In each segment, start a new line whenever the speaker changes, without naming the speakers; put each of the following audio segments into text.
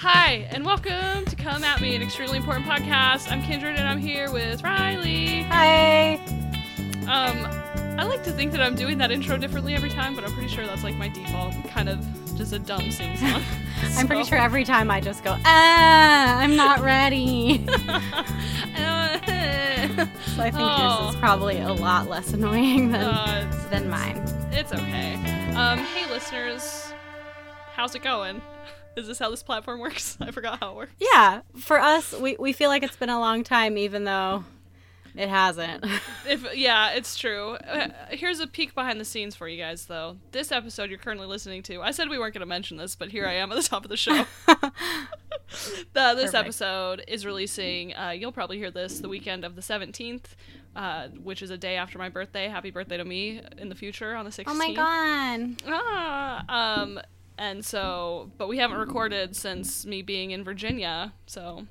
Hi, and welcome to Come At Me, an extremely important podcast. I'm Kindred, and I'm here with Riley.
Hi.
Um, I like to think that I'm doing that intro differently every time, but I'm pretty sure that's like my default, kind of just a dumb sing song.
I'm pretty sure every time I just go, ah, I'm not ready. so I think
Oh.
yours is probably a lot less annoying than,
Uh,
than mine.
it's okay. Um, hey listeners, how's it going? Is this how this platform works? I forgot how it works.
Yeah, for us, we, we feel like it's been a long time, even though it hasn't.
If yeah, it's true. Uh, here's a peek behind the scenes for you guys, though. This episode you're currently listening to, I said we weren't going to mention this, but here I am at the top of the show. the, this
Perfect.
episode is releasing. Uh, you'll probably hear this the weekend of the 17th, uh, which is a day after my birthday. Happy birthday to me in the future on the 16th.
oh my god.
Ah, um, and so, but we haven't recorded since me being in Virginia. So,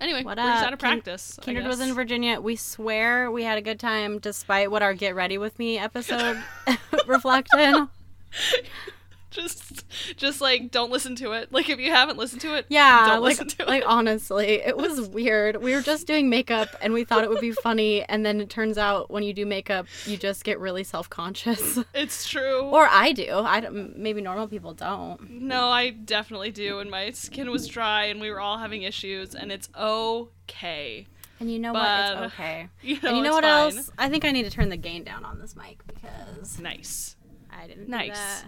anyway,
What
we're just out of practice. I
Kindred was in Virginia. We swear we had a good time despite what our Get Ready With Me episode reflected.
just just like don't listen to it like if you haven't listened to it
Yeah,
don't
like,
listen to
like
it
honestly, it was weird. We were just doing makeup and we thought it would be funny, and then it turns out when you do makeup, you just get really self conscious.
it's true
or I do. I don't, maybe normal people don't.
no i definitely do and my skin was dry and we were all having issues and it's okay
And you know what? It's okay.
you know,
and you know what
fine.
else? I think I need to turn the gain down on this mic because
nice
I didn't. do
nice.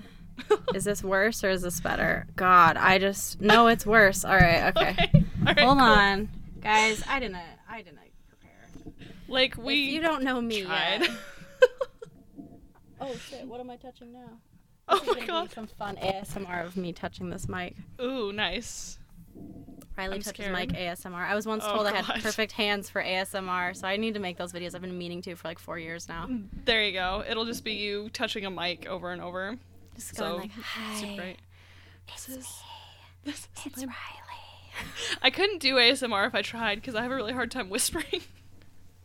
Is this worse or is this better? God, I just no, it's worse. All right, okay.
okay All right,
Hold
cool.
on, guys. I didn't. I didn't prepare.
like we
if you don't know me
tried
yet. Oh shit! What am I touching now?
oh
This is
my god
some fun ASMR of me touching this mic.
ooh nice
Riley
I'm
touches
scared.
mic ASMR. I was once
Oh,
told I had perfect hands for ASMR, so I need to make those videos. I've been meaning to for like four years now.
there you go it'll just be you touching a mic over and over
Just
so
going like, "Hi,
super great this is this is
it's
my-
Riley."
I couldn't do ASMR if I tried because I have a really hard time whispering.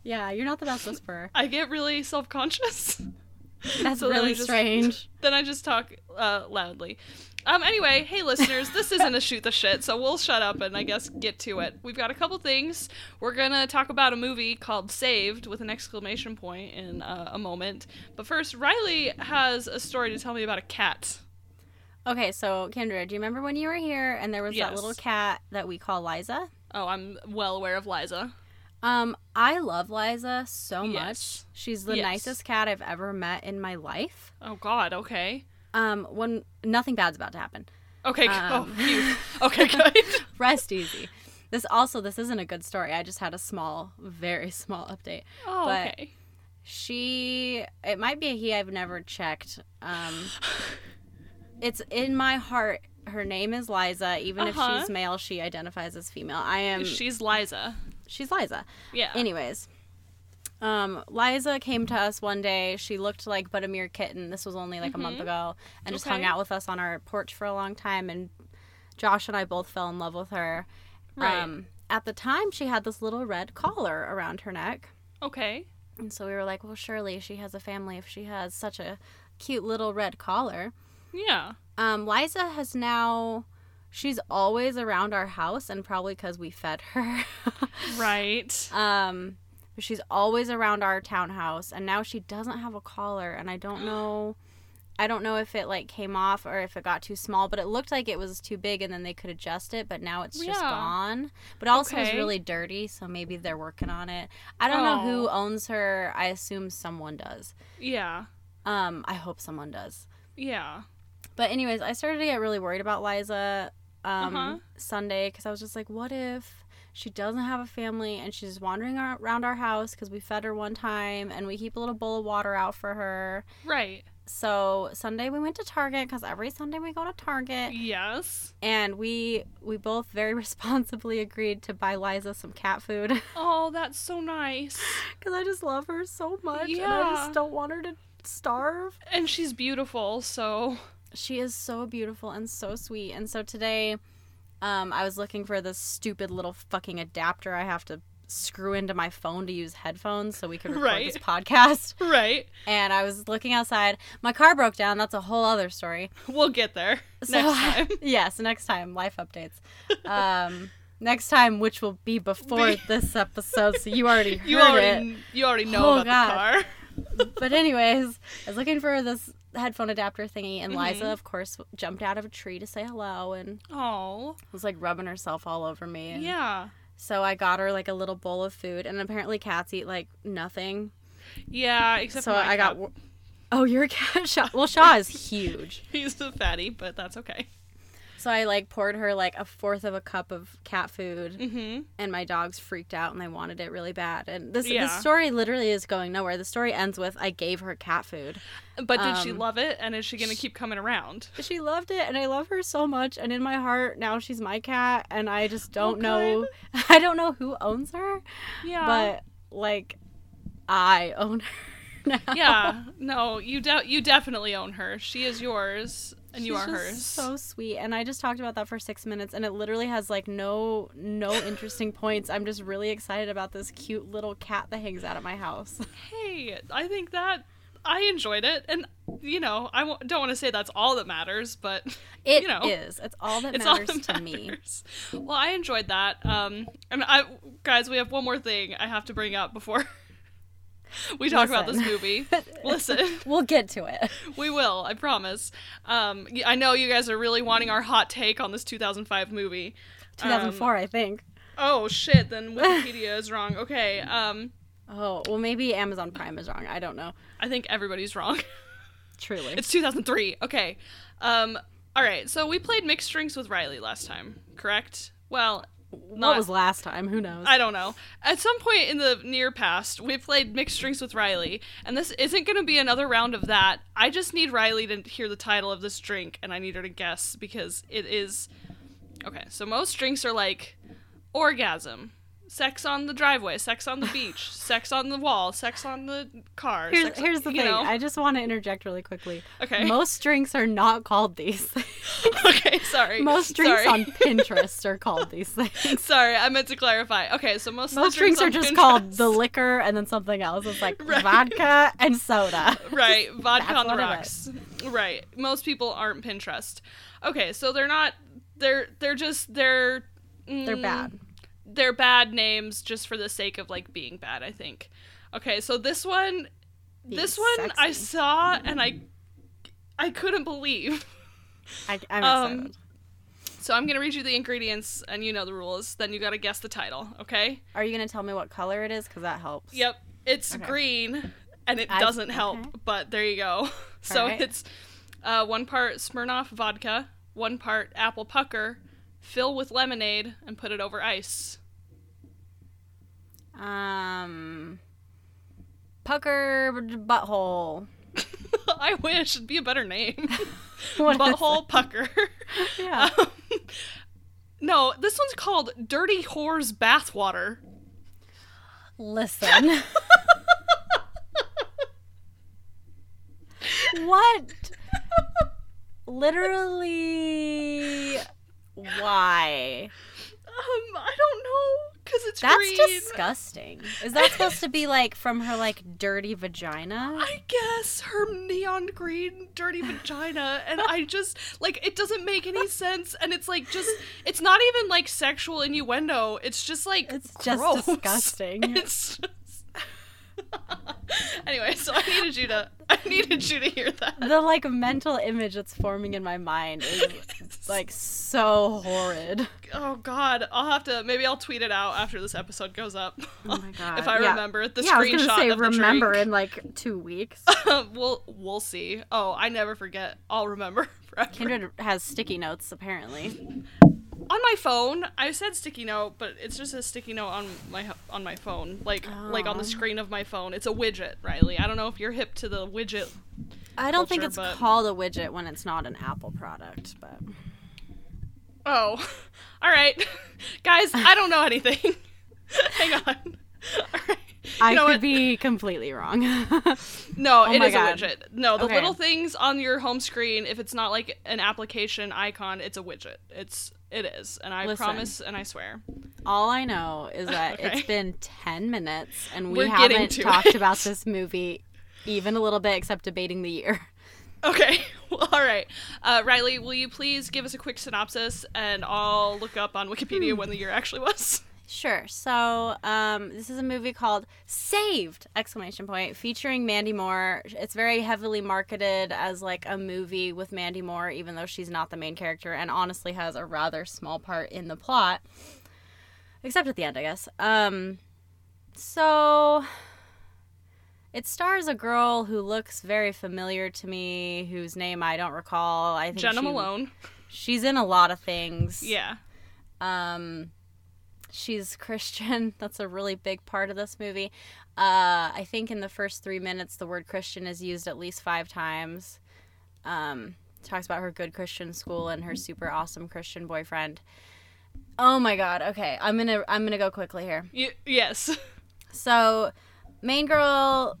Yeah, you're not the best whisperer.
I get really self conscious.
That's
So then
really
just-
strange.
then I just talk uh, loudly. Um, anyway, hey listeners, this isn't a shoot the shit, so we'll shut up and I guess get to it. We've got a couple things. We're gonna talk about a movie called Saved with an exclamation point in uh, a moment. But first, Riley has a story to tell me about a cat.
Okay, so Kindred, do you remember when you were here and there was that little cat that we call Liza?
Oh, I'm well aware of Liza.
Um, I love Liza so much.
Yes.
She's the
Yes.
nicest cat I've ever met in my life.
Oh God. Okay.
Um, when nothing bad's about to happen.
Okay.
Um.
oh. Okay. Good.
Rest easy. This also this isn't a good story. I just had a small, very small update.
Oh,
But-
okay.
She it might be a he I've never checked. Um it's in my heart her name is Liza. Even
Uh-huh.
if she's male, she identifies as female. I am
She's Liza.
she's Liza.
Yeah.
Anyways, um, Liza came to us one day. She looked like but a mere kitten. This was only like a month
Mhm.
ago, and just
Okay.
hung out with us on our porch for a long time. And Josh and I both fell in love with her.
Right.
Um, at the time, she had this little red collar around her neck,
okay.
and so we were like, "Well, surely she has a family if she has such a cute little red collar."
Yeah.
Um, Liza has now. She's always around our house, and probably because we fed her.
Right.
Um, but she's always around our townhouse, and now she doesn't have a collar, and I don't know. I don't know if it like came off or if it got too small, but it looked like it was too big, and then they could adjust it. But now it's just
Yeah.
gone. But also it's really dirty, so maybe they're working on it. I don't know who
Oh.
owns her. I assume someone does.
Yeah.
Um, I hope someone does.
Yeah.
But anyways, I started to get really worried about Liza um,
Uh-huh.
Sunday because I was just like, what if she doesn't have a family and she's wandering around our house because we fed her one time and we keep a little bowl of water out for her.
Right.
So Sunday we went to Target because every Sunday we go to Target
Yes.
and we we both very responsibly agreed to buy Liza some cat food
Oh, that's so nice.
because I just love her so much and I just don't want her to starve.
And she's beautiful, so
She is so beautiful and so sweet. And so today, um, I was looking for this stupid little fucking adapter I have to screw into my phone to use headphones so we could record
Right.
this podcast.
Right.
And I was looking outside. My car broke down. That's a whole other story.
We'll get there
So-
next time.
yes, next time. Life updates. Um, next time, which will be before this episode, so you already heard
You
it.
already you already know
Oh,
about
God.
the car.
But anyways, I was looking for this headphone adapter thingy, and Liza,
Mhm.
of course, jumped out of a tree to say hello and
Oh.
was like rubbing herself all over me. And
Yeah.
So I got her like a little bowl of food, and apparently cats eat like nothing.
Yeah, except
so I got.
cat.
Oh, your cat Shaw. Well, Shaw is huge.
He's a fatty, but that's okay.
So I like poured her like a fourth of a cup of cat food,
Mm-hmm.
and my dogs freaked out and they wanted it really bad. And this
Yeah.
the story literally is going nowhere. The story ends with I gave her cat food.
But did she
Um,
love it? And is she gonna keep coming around?
She loved it, and I love her so much. And in my heart, now she's my cat, and I just don't
Oh,
know. I don't know who owns her,
Yeah.
but like, I own her now.
yeah. No, you de- you definitely own her. She is yours, and you
She's
are
just
hers.
So sweet, and I just talked about that for six minutes, and it literally has like no no interesting points. I'm just really excited about this cute little cat that hangs out at my house.
Hey, I think that I enjoyed it, and you know, I w- don't want to say that's all that matters, but
It is.
You know,
It's all that
it's all
matters
that
to me.
Well, I enjoyed that. Um, and I, guys, we have one more thing I have to bring up before we talk about this
Listen.
movie. Listen,
We'll get to it.
we will. I promise. Um, I know you guys are really wanting our hot take on this 2005 movie. Um,
2004, I think.
oh shit! Then Wikipedia is wrong. Okay. Um,
Oh, well, maybe Amazon Prime is wrong. I don't know.
I think everybody's wrong.
Truly.
It's 2003. Okay. Um. All right. So we played mixed drinks with Riley last time, correct? Well,
what
not-
was last time? Who knows?
I don't know. At some point in the near past, we played mixed drinks with Riley, and this isn't going to be another round of that. I just need Riley to hear the title of this drink, and I need her to guess because it is. Okay, so most drinks are like orgasm, sex on the driveway, sex on the beach, sex on the wall, sex on the car.
Here's, here's the thing.
know?
I just want to interject really quickly.
Okay.
Most drinks are not called these
okay, sorry.
Most drinks
sorry.
on Pinterest are called these things.
Sorry, I meant to clarify. Okay, so most,
Most drinks are just
Pinterest-
called the liquor and then something else. It's like
Right.
vodka and soda.
right vodka on the rocks right most people aren't pinterest okay so they're not they're they're just they're
They're
mm,
bad.
They're bad names just for the sake of like being bad i think okay so this one
Being
this one i
sexy.
saw and i i couldn't believe
I, I'm
um,
excited.
so i'm gonna read you the ingredients and you know the rules then you gotta guess the title okay
Are you gonna tell me what color it is? Because that helps.
Yep, it's
Okay.
green, and it
I-
doesn't help.
okay.
But there you go. So
Alright.
it's uh, one part Smirnoff vodka, one part apple pucker, fill with lemonade, and put it over ice.
Um. Pucker butthole.
I wish it'd be a better name. Butthole pucker.
Yeah.
Um, no, this one's called Dirty Whore's Bathwater.
Listen. what? Literally. Why?
Um, I don't know, cause it's
That's
green.
disgusting. Is that supposed to be like from her like dirty vagina?
I guess her neon green dirty vagina and I just like it doesn't make any sense and it's like just it's not even like sexual innuendo it's just like
It's just disgusting.
it's just anyway so I needed you to I needed you to hear that
The like mental image that's forming in my mind is like so horrid.
oh god I'll have to maybe I'll tweet it out after this episode goes up
Oh my god.
if I
Yeah.
remember the
yeah, I was gonna say
of the
remember
drink.
in like two weeks.
we'll we'll see oh I never forget I'll remember forever
Kindred has sticky notes apparently.
On my phone i said sticky note but it's just a sticky note on my on my phone like like on the
Oh.
screen of my phone it's a widget riley i don't know if you're hip to the widget
I don't think it's
but-
called a widget when it's not an Apple product, but
oh all right guys i don't know anything hang on all right
I
you know
could
what?
be completely wrong.
no
Oh
it is
God.
a widget no the
Okay.
little things on your home screen if it's not like an application icon it's a widget it's It is, and I
Listen.
promise and I swear.
All I know is that
Okay.
it's been 10 minutes and we
We're
haven't talked
it.
about this movie even a little bit except debating the year.
Okay, well, all right. Uh, Riley, will you please give us a quick synopsis, and I'll look up on Wikipedia
Hmm.
when the year actually was.
Sure. So, um, this is a movie called Saved! Exclamation point, featuring Mandy Moore. It's very heavily marketed as like a movie with Mandy Moore, even though she's not the main character, and honestly has a rather small part in the plot, except at the end, I guess. Um, so it stars a girl who looks very familiar to me, whose name I don't recall. I think
Jena
she-
Malone.
She's in a lot of things.
Yeah.
Um, she's Christian. That's a really big part of this movie. Uh, I think in the first three minutes, the word Christian is used at least five times. Um, talks about her good Christian school and her super awesome Christian boyfriend. Oh my God. Okay, I'm gonna I'm gonna go quickly here.
Y- yes.
So, main girl,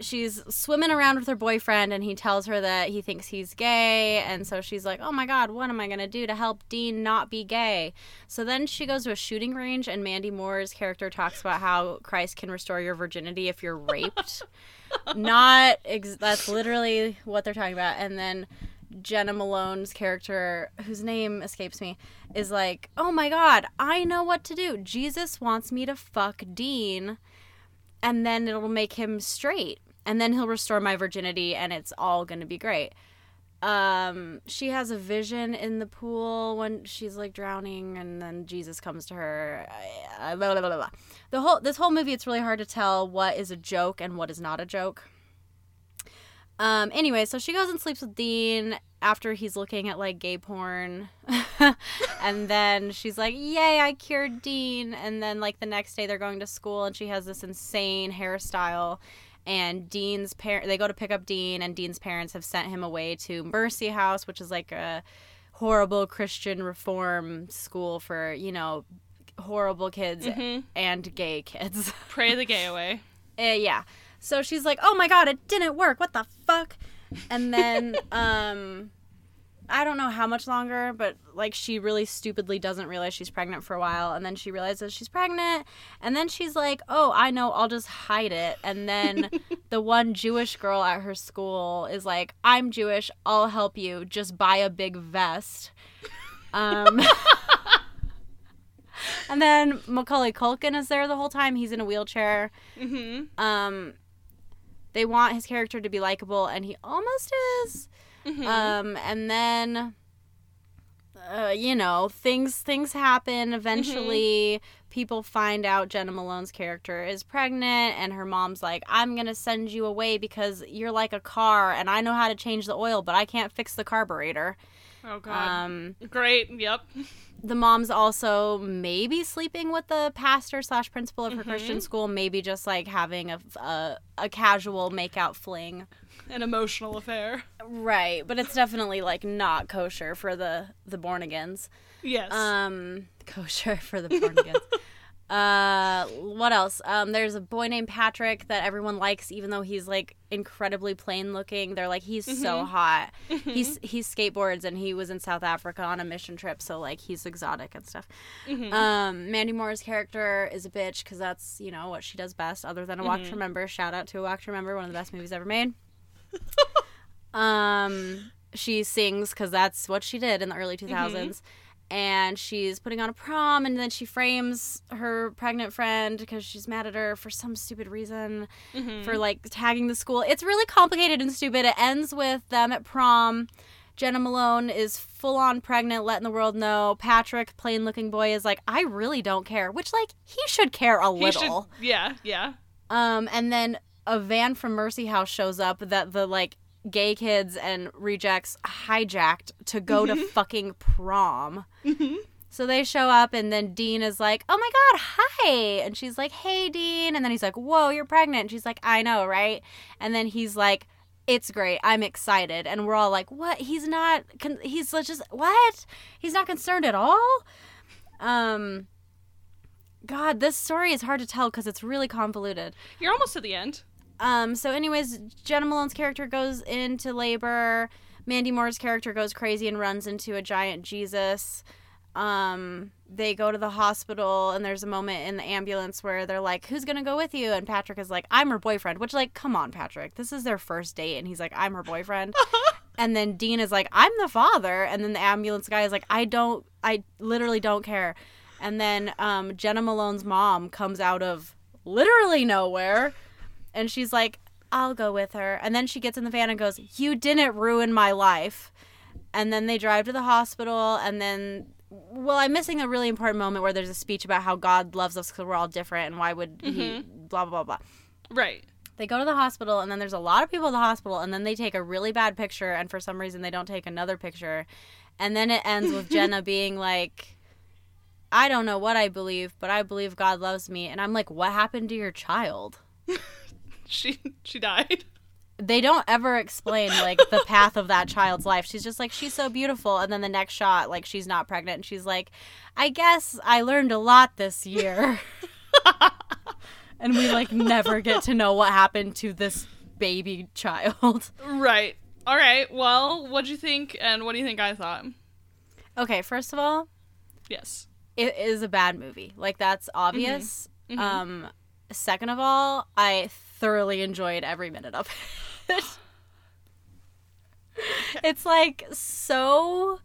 she's swimming around with her boyfriend, and he tells her that he thinks he's gay. And so she's like, oh my God, what am I going to do to help Dean not be gay? So then she goes to a shooting range, and Mandy Moore's character talks about how Christ can restore your virginity if you're raped. not, ex- that's literally what they're talking about. And then. Jena Malone's character, whose name escapes me, is like, Oh my god, I know what to do. Jesus wants me to fuck Dean, and then it'll make him straight. And then he'll restore my virginity, and it's all gonna be great. Um, she has a vision in the pool when she's like drowning, and then Jesus comes to her. Uh, blah, blah, blah. The whole this whole movie, it's really hard to tell what is a joke and what is not a joke. Um, anyway, so she goes and sleeps with Dean after he's looking at like gay porn. and then she's like, Yay, I cured Dean. And then, like, the next day they're going to school and she has this insane hairstyle. And Dean's parent, they go to pick up Dean, and Dean's parents have sent him away to Mercy House, which is like a horrible Christian reform school for, you know, horrible kids
Mhm.
and gay kids.
Pray the gay away.
Uh, yeah. So she's like, "Oh my god, it didn't work. What the fuck?" And then um I don't know how much longer, but like she really stupidly doesn't realize she's pregnant for a while and then she realizes she's pregnant and then she's like, "Oh, I know, I'll just hide it." And then the one Jewish girl at her school is like, "I'm Jewish. I'll help you. Just buy a big vest." Um And then Macaulay Culkin is there the whole time. He's in a wheelchair
hmm
um they want his character to be likable and he almost is
Mhm.
um and then uh, you know things things happen eventually people find out jena malone's character is pregnant and her mom's like i'm gonna send you away because you're like a car and i know how to change the oil but i can't fix the carburetor
oh god.
um
Great. Yep.
the mom's also maybe sleeping with the pastor slash principal of her
Mhm.
christian school maybe just like having a, a, a casual makeout fling
An emotional affair.
right but it's definitely like not kosher for the the born agains
Yes.
um kosher for the born agains uh what else um there's a boy named patrick that everyone likes even though he's like incredibly plain looking they're like he's so
Mhm.
hot
Mhm.
he's he skateboards and he was in south africa on a mission trip so like he's exotic and stuff
Mhm.
um, Mandy Moore's character is a bitch because that's you know what she does best. Other than a Walk to
Mhm.
Remember, shout out to a Walk to Remember, one of the best movies ever made. um, she sings because that's what she did in the early 2000s. And she's putting on a prom, and then she frames her pregnant friend because she's mad at her for some stupid reason
Mhm.
for like tagging the school. It's really complicated and stupid. It ends with them at prom. Jena Malone is full on pregnant, letting the world know. Patrick, plain looking boy, is like, I really don't care, which like he should care a
He
little.
should- yeah. Yeah.
Um, and then a van from Mercy House shows up that the like gay kids and rejects hijacked to go to fucking prom.
Mhm.
So they show up, and then Dean is like, "Oh my god, hi!" And she's like, "Hey, Dean." And then he's like, "Whoa, you're pregnant." And she's like, "I know, right?" And then he's like, "It's great. I'm excited." And we're all like, "What? He's not. Con- he's just what? He's not concerned at all." Um. God, this story is hard to tell because it's really convoluted.
You're almost to the end.
Um, so, anyways, Jena Malone's character goes into labor. Mandy Moore's character goes crazy and runs into a giant Jesus. um they go to the hospital and there's a moment in the ambulance where they're like who's gonna go with you? And patrick is like i'm her boyfriend which like come on patrick. This is their first date and he's like i'm her boyfriend. And then dean is like i'm the father. And then the ambulance guy is like i don't i literally don't care. And then um, jena malone's mom comes out of literally nowhere and she's like i'll go with her. And then she gets in the van and goes you didn't ruin my life. And then they drive to the hospital and then well i'm missing a really important moment where there's a speech about how god loves us because we're all different and why would he mm-hmm. blah blah blah blah.
Right.
they go to the hospital and then there's a lot of people at the hospital and then they take a really bad picture and for some reason they don't take another picture. And then it ends with jena being like i don't know what i believe but i believe god loves me. And i'm like what happened to your child
She she died.
they don't ever explain like the path of that child's life. She's just like she's so beautiful and then the next shot like she's not pregnant and she's like I guess I learned a lot this year. and we like never get to know what happened to this baby child.
Right. All right. Well, what do you think and what do you think I thought?
Okay, first of all,
Yes.
it is a bad movie. Like that's obvious.
Mhm.
Um second of all, I thoroughly enjoyed every minute of it. it's like so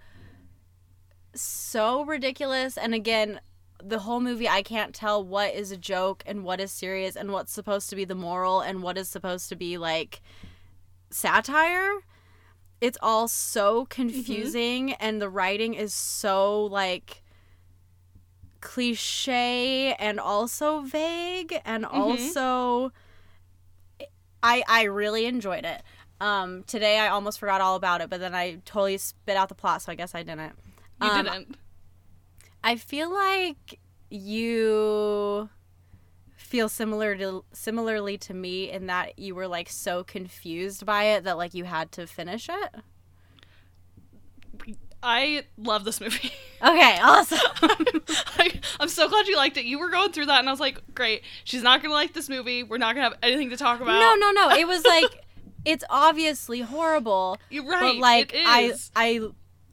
so ridiculous and again the whole movie I can't tell what is a joke and what is serious and what's supposed to be the moral and what is supposed to be like satire. It's all so confusing mm-hmm. and the writing is so like cliche and also vague and mm-hmm. also I I really enjoyed it. Um today I almost forgot all about it, but then I totally spit out the plot, so I guess I didn't.
You
Um,
didn't.
I feel like you feel similar to similarly to me in that you were like so confused by it that like you had to finish it.
I love this movie.
Okay, awesome.
I, I'm so glad you liked it. You were going through that, and I was like, great. She's not going to like this movie. We're not going to have anything to talk about.
no, no, no. It was like it's obviously horrible,
You're right.
but like I. I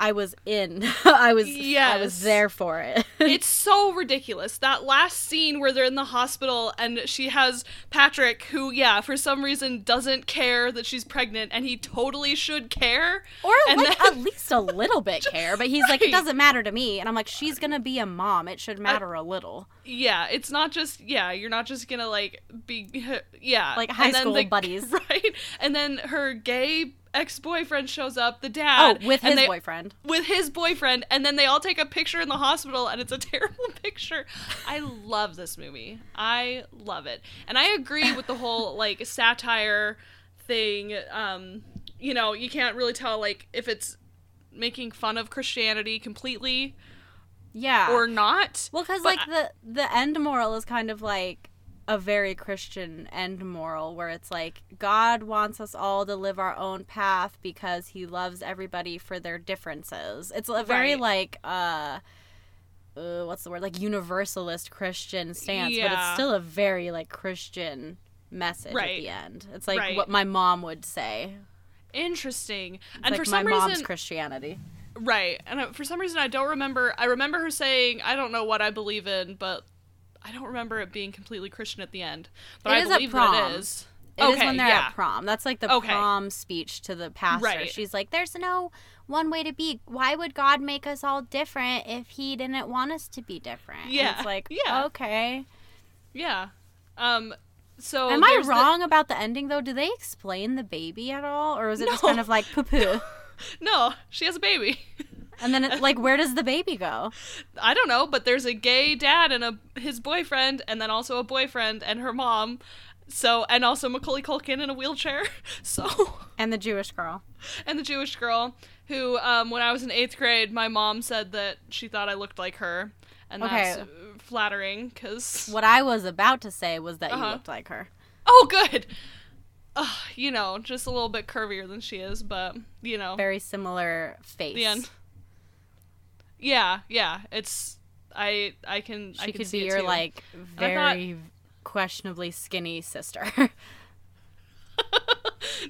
I was in. I was
yes.
I was there for it.
it's so ridiculous. That last scene where they're in the hospital and she has Patrick, who, yeah, for some reason doesn't care that she's pregnant, and he totally should care.
or like
then-
at least a little bit care, but he's like it doesn't matter to me, and I'm like she's gonna be a mom. It should uh, matter a little.
Yeah, it's not just yeah, you're not just gonna like be yeah
Like high
And
school
the-
buddies.
right? And then her gay ex-boyfriend shows up, the dad,
Oh, with his
they-
boyfriend.
with his boyfriend, and then they all take a picture in the hospital, and it's a terrible picture. I love this movie. I love it, and I agree with the whole like satire thing. Um, you know, you can't really tell like if it's making fun of Christianity completely
Yeah.
or not.
Well, because like the the end moral is kind of like a very Christian end moral, where it's like God wants us all to live our own path because He loves everybody for their differences. It's a very
Right.
like uh, uh, what's the word like universalist Christian stance, but it's still a very like Christian message at the end. It's like
Right.
what my mom would say.
Interesting.
It's
and
like
for
my
some
mom's
reason,
Christianity.
right? And uh, for some reason, I don't remember. I remember her saying, "I don't know what I believe in, but I don't remember it being completely Christian at the end." But
It
I
is
believe that it is.
It is
okay,
when they're
yeah.
at prom. That's like the
Okay.
prom speech to the pastor.
Right.
She's like, "There's no one way to be. Why would God make us all different if He didn't want us to be different?" And
Yeah.
it's like,
Yeah.
okay.
Yeah. Um. So
Am I
there's the-
wrong about the ending though? Do they explain the baby at all, or is it just kind of like poo poo?
no, she has a baby.
And then it, like, where does the baby go?
I don't know, but there's a gay dad and a his boyfriend, and then also a boyfriend and her mom. So and also Macaulay Culkin in a wheelchair. So
And the Jewish girl.
and the Jewish girl who, um, when I was in eighth grade, my mom said that she thought I looked like her, and that's
Okay.
uh, flattering because
What I was about to say was that you
Uh-huh.
looked like her.
oh, good. Uh, you know, just a little bit curvier than she is, but you know,
Very similar face.
the end. Yeah, yeah, it's I I can I can
could
see
be your like
I thought-
very questionably skinny sister.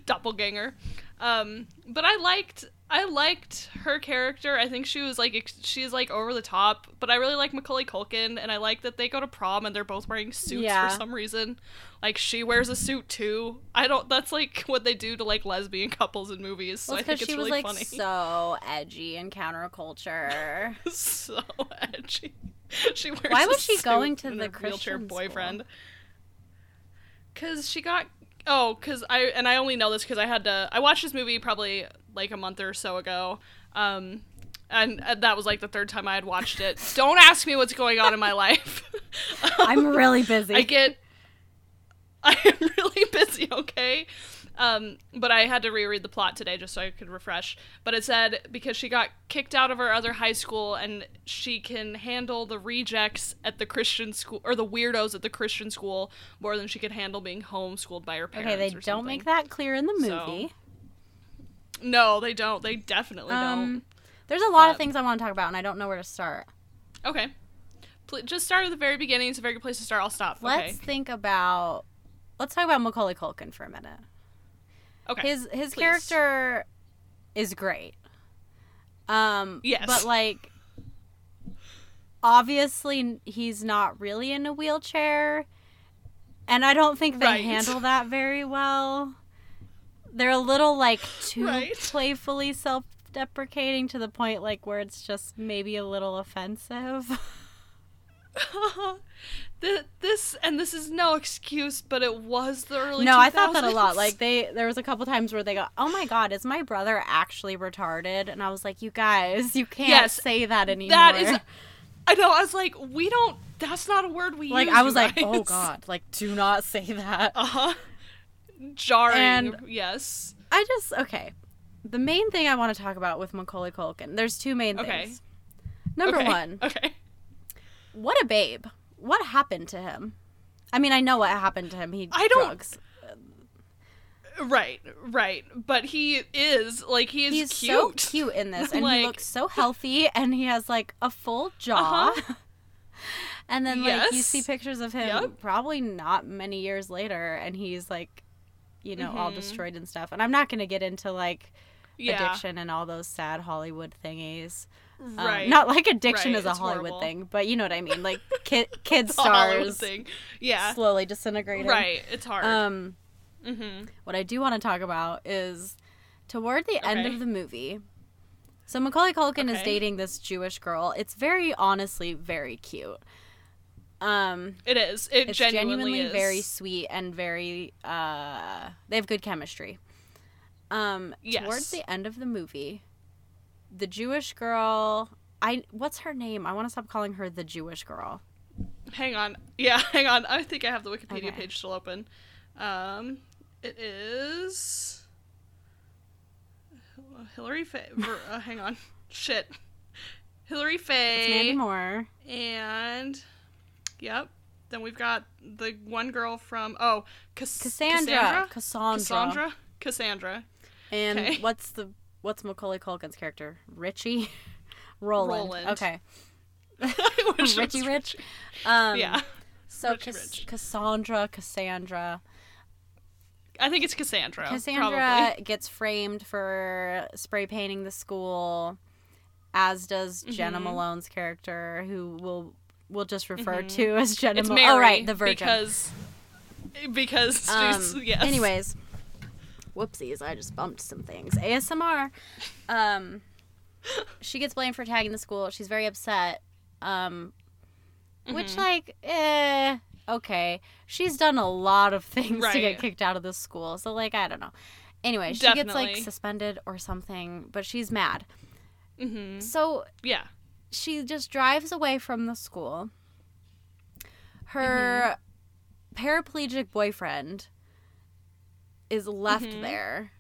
doppelganger. Um, but I liked I liked her character. I think she was like she's like over the top, but I really like Macaulay Culkin, and I like that they go to prom and they're both wearing suits
Yeah.
for some reason. Like she wears a suit too. I don't. That's like what they do to like lesbian couples in movies. So
Well,
I
it's
think
because
it's
she was
really
like
funny.
so edgy and counterculture.
so edgy. She wears.
Why was she going to the
wheelchair
school?
boyfriend? Cause she got oh, cause I and I only know this because I had to. I watched this movie probably like a month or so ago, um, and, and that was like the third time I had watched it. Don't ask me what's going on in my life.
I'm really busy.
I get. I am really busy, okay? Um, but I had to reread the plot today just so I could refresh. But it said because she got kicked out of her other high school and she can handle the rejects at the Christian school or the weirdos at the Christian school more than she could handle being homeschooled by her parents.
okay, they don't
something.
make that clear in the
So,
movie.
No, they don't. They definitely
um, don't. there's a lot of things I want to talk about, and I don't know where to start.
Okay. Pl- just start at the very beginning. It's a very good place to start. I'll stop.
Let's
okay.
think about. Let's talk about Macaulay Culkin for a minute.
Okay.
His his
please.
character is great. Um,
Yes.
but like, obviously he's not really in a wheelchair, and I don't think they
Right.
handle that very well. They're a little like too
Right.
playfully self-deprecating to the point like where it's just maybe a little offensive.
Th- this and this is no excuse, but it was the early.
no, I thought that a lot. Like they, there was a couple times where they go, "Oh my god, is my brother actually retarded?" And I was like, "You guys, you can't
Yes,
say that anymore."
that is. I know. I was like, we don't. That's not a word we
like
use.
I was
you
like,
guys.
"Oh god, like do not say that."
Uh huh. Jarring.
And-
yes.
I just okay. The main thing I want to talk about with Macaulay Culkin, there's two main
Okay.
things. Number
Okay,
one,
Okay.
what a babe. What happened to him? I mean, I know what happened to him. He
I don't-
drugs.
Right. Right. But he is like he is
He's
cute.
so cute in this, and
Like-
he looks so healthy, and he has like a full jaw.
Uh-huh.
and then like you see pictures of him,
Yep.
probably not many years later, and he's like, you know, all
Mhm.
destroyed and stuff. And I'm not gonna get into like
Yeah.
addiction and all those sad Hollywood thingies. Um,
Right.
not like addiction
Right,
is a
it's
Hollywood
horrible.
thing, but you know what I mean. Like kid kid stars
thing. Yeah.
slowly disintegrating.
Right. It's hard.
Um,
mm-hmm.
what I do want to talk about is toward the end of the movie. So Macaulay Culkin is dating this Jewish girl. It's very honestly very cute. Um,
It is. It
it's
genuinely,
genuinely
is.
very sweet and very. Uh, they have good chemistry. Um,
Yes.
towards the end of the movie, the Jewish girl. I what's her name? I want to stop calling her the Jewish girl.
Hang on. Yeah, hang on. I think I have the Wikipedia
Okay.
page still open. Um, it is Hilary Faye. Uh, hang on. Shit. Hilary Faye
It's Mandy
Faye.
Moore.
And yep. Then we've got the one girl from oh Cass-
Cassandra.
Cassandra.
Cassandra.
Cassandra. Cassandra.
And
Okay.
what's the what's Macaulay Culkin's character? Richie. Roland.
Roland.
Okay.
I wish it
Richie Rich. Um,
Yeah.
So
Richie
Cass-
Rich.
Cassandra, Cassandra,
I think it's Cassandra.
Cassandra
Probably.
gets framed for spray painting the school, as does Jena
Mhm.
Malone's character, who will we'll just refer
Mhm.
to as Jena.
It's Mary.
oh right, the Virgin.
Because because
Um,
yes.
Anyways, whoopsies, I just bumped some things. ASMR. Um, she gets blamed for tagging the school. She's very upset. Um, which
Mhm.
like, eh, okay. She's done a lot of things to get kicked out of the school. So like, I don't know. Anyway, she gets like suspended or something, but she's mad.
Mhm.
So
Yeah.
She just drives away from the school. Her paraplegic boyfriend is left
Mhm.
there.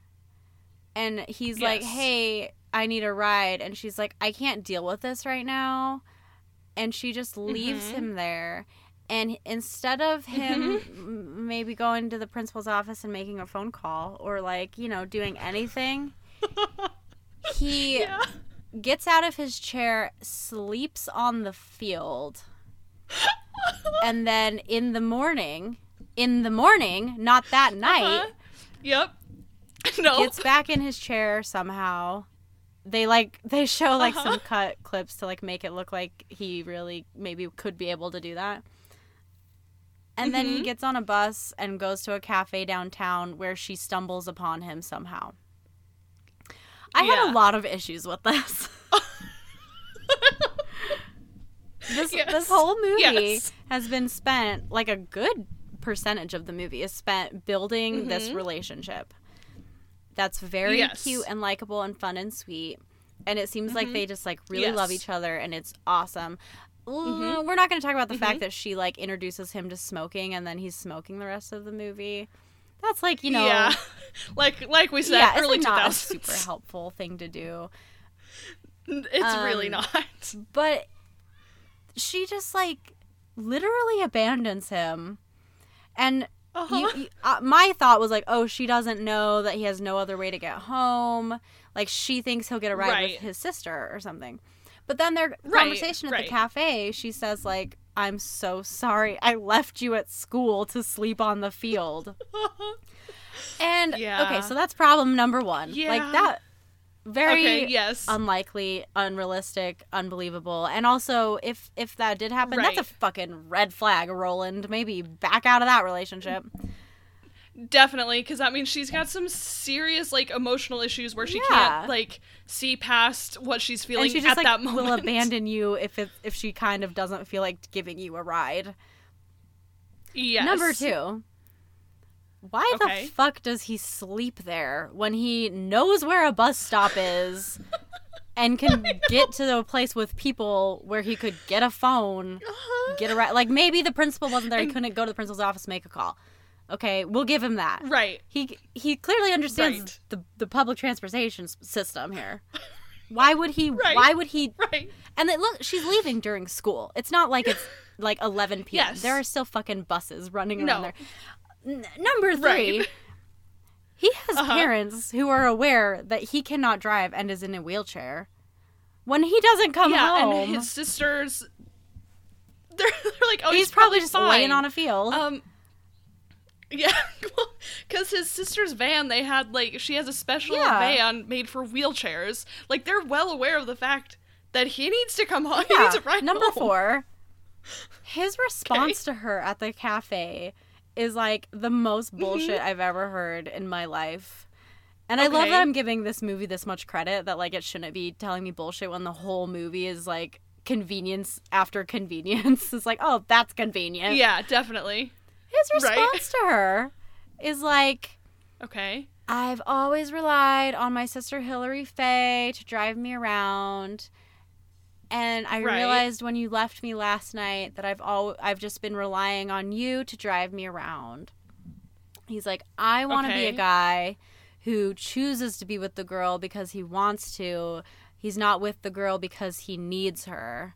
And he's like, "Hey, I need a ride." And she's like, "I can't deal with this right now." And she just leaves
Mhm.
him there. And instead of him
Mm-hmm.
m- maybe going to the principal's office and making a phone call or like, you know, doing anything, he
yeah.
Gets out of his chair, sleeps on the field, and then in the morning, in the morning, not that night,
Uh-huh. Yep. No.
gets back in his chair somehow they like they show like
Uh-huh.
some cut clips to like make it look like he really maybe could be able to do that. And then he
Mhm.
gets on a bus and goes to a cafe downtown where she stumbles upon him somehow. I had
Yeah.
a lot of issues with this. this
Yes.
this whole movie
Yes.
has been spent like a good percentage of the movie is spent building this
Mhm.
relationship that's very
Yes.
cute and likable and fun and sweet and it seems like
Mhm.
they just like really love each other and it's awesome Uh,
Mhm.
we're not going to talk about the fact that she like introduces him to smoking and then he's smoking the rest of the movie that's like you know
yeah, like like we said,
yeah it's
early
like
two
not a super helpful thing to do
It's really
Um,
not.
but she just like literally abandons him and
Uh-huh.
you, you- uh, my thought was like oh she doesn't know that he has no other way to get home like she thinks he'll get a ride
Right.
with his sister or something but then their
Right,
conversation at
right.
the cafe she says like i'm so sorry i left you at school to sleep on the field and
Yeah.
okay so that's problem number one like that very
okay, yes.
unlikely, unrealistic, unbelievable. And also, if if that did happen, that's a fucking red flag, Roland. Maybe back out of that relationship.
Definitely, because that means she's got some serious like emotional issues where she
Yeah.
can't like see past what she's feeling
and she just
at
like
that moment.
will abandon you if it, if she kind of doesn't feel like giving you a ride.
Yes.
Number two. Why
Okay.
the fuck does he sleep there when he knows where a bus stop is and can get to the place with people where he could get a phone,
Uh-huh.
get a ride? Like maybe the principal wasn't there, he couldn't go to the principal's office, make a call. Okay, we'll give him that.
Right.
He he clearly understands
Right.
the the public transportation system here. Why would he?
Right.
Why would he?
Right.
And then look, she's leaving during school. It's not like it's like 11 p.m.
Yes.
There are still fucking buses running around
No.
there. N- number three,
Right.
he has
Uh-huh.
parents who are aware that he cannot drive and is in a wheelchair. When he doesn't come
yeah,
home,
and his sisters. They're, they're like, oh,
he's,
he's,
probably just
fine.
laying on a field.
Um. Yeah, because his sister's van, they had like she has a special
Yeah.
van made for wheelchairs. Like they're well aware of the fact that he needs to come home. He
Yeah.
needs to ride
Number
home.
four, his response to her at the cafe is like the most mm-hmm. bullshit I've ever heard in my life. And I love that I'm giving this movie this much credit that like it shouldn't be telling me bullshit when the whole movie is like convenience after convenience. it's like, oh, that's convenient.
Yeah, definitely.
His
Right.
response to her is like,
Okay.
I've always relied on my sister Hilary Faye to drive me around. And I
Right.
realized when you left me last night that I've all I've just been relying on you to drive me around. He's like, I want to be a guy who chooses to be with the girl because he wants to. He's not with the girl because he needs her.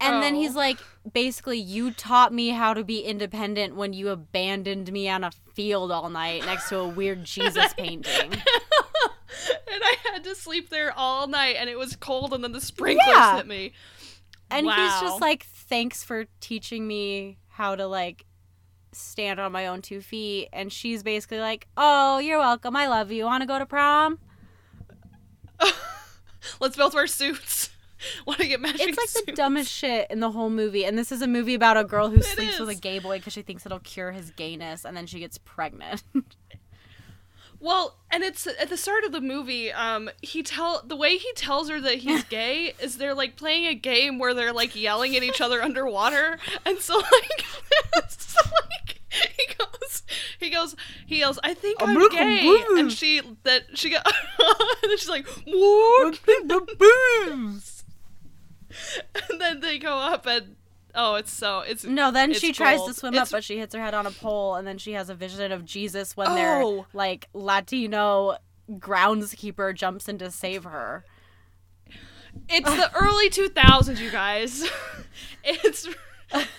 And then
Oh.
he's like, basically, you taught me how to be independent when you abandoned me on a field all night next to a weird Jesus painting.
and I had to sleep there all night, and it was cold, and then the sprinklers
Yeah.
hit me.
And he's just like, thanks for teaching me how to like stand on my own two feet. And she's basically like, oh, you're welcome. I love you. Want to go to prom?
Let's both wear suits. Want to get matching
It's like the dumbest shit in the whole movie. And this is a movie about a girl who sleeps with a gay boy because she thinks it'll cure his gayness. And then she gets pregnant.
Well, and it's at the start of the movie. Um, he tell the way he tells her that he's gay is they're like playing a game where they're like yelling at each other underwater, and so like, so, like he goes, he goes, he yells, "I think I'm
American
gay,"
Beauty.
and she that she got, and she's like, "What?" and then they go up and oh, it's so it's
No, then
It's
she tries
gold.
to swim
It's-
up, but she hits her head on a pole, and then she has a vision of Jesus when their
Oh.
like Latino groundskeeper jumps in to save her.
It's the early 2000s, you guys. It's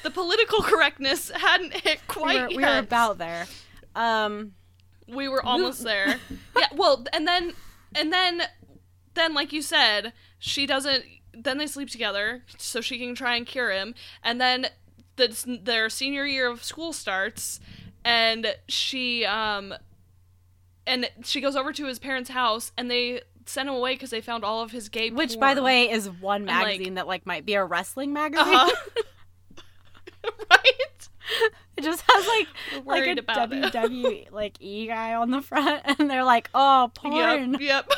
the political correctness hadn't hit
We
quite
were,
yet.
we were about there. Um,
We were almost there. Yeah, well, and then and then then like you said, she doesn't then they sleep together so she can try and cure him. And then the, their senior year of school starts and she um and she goes over to his parents' house, and they sent him away because they found all of his gay.
Which, by the way, is one
like-
magazine that like might be a wrestling magazine.
Uh-huh. right?
it just has like like a
it.
WWE like E guy on the front, and they're like, "Oh, porn."
Yep. Yep.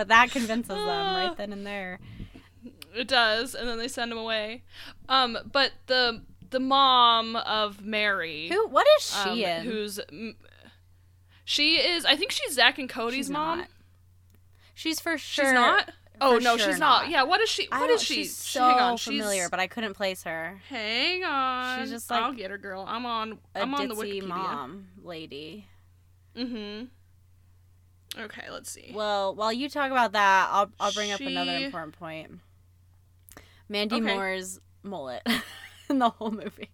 But that convinces them right then and there.
It does, and then they send him away. Um, but the the mom of Mary,
Who? What is
um,
she in?
who's she is, I think she's Zack and Cody's
She's
mom.
not. She's for sure.
She's not. Oh no,
sure
she's not.
not.
Yeah, what is she? What is she?
She's
Sh-
so
Hang on,
familiar,
she's.
but I couldn't place her.
Hang on.
She's
just
like I'll
get her, girl. I'm on. I'm on the Wikipedia.
mom lady.
Mm-hmm. Okay, let's see.
Well, while you talk about that, I'll I'll bring up another important point. Mandy
Okay.
Moore's mullet in the whole movie.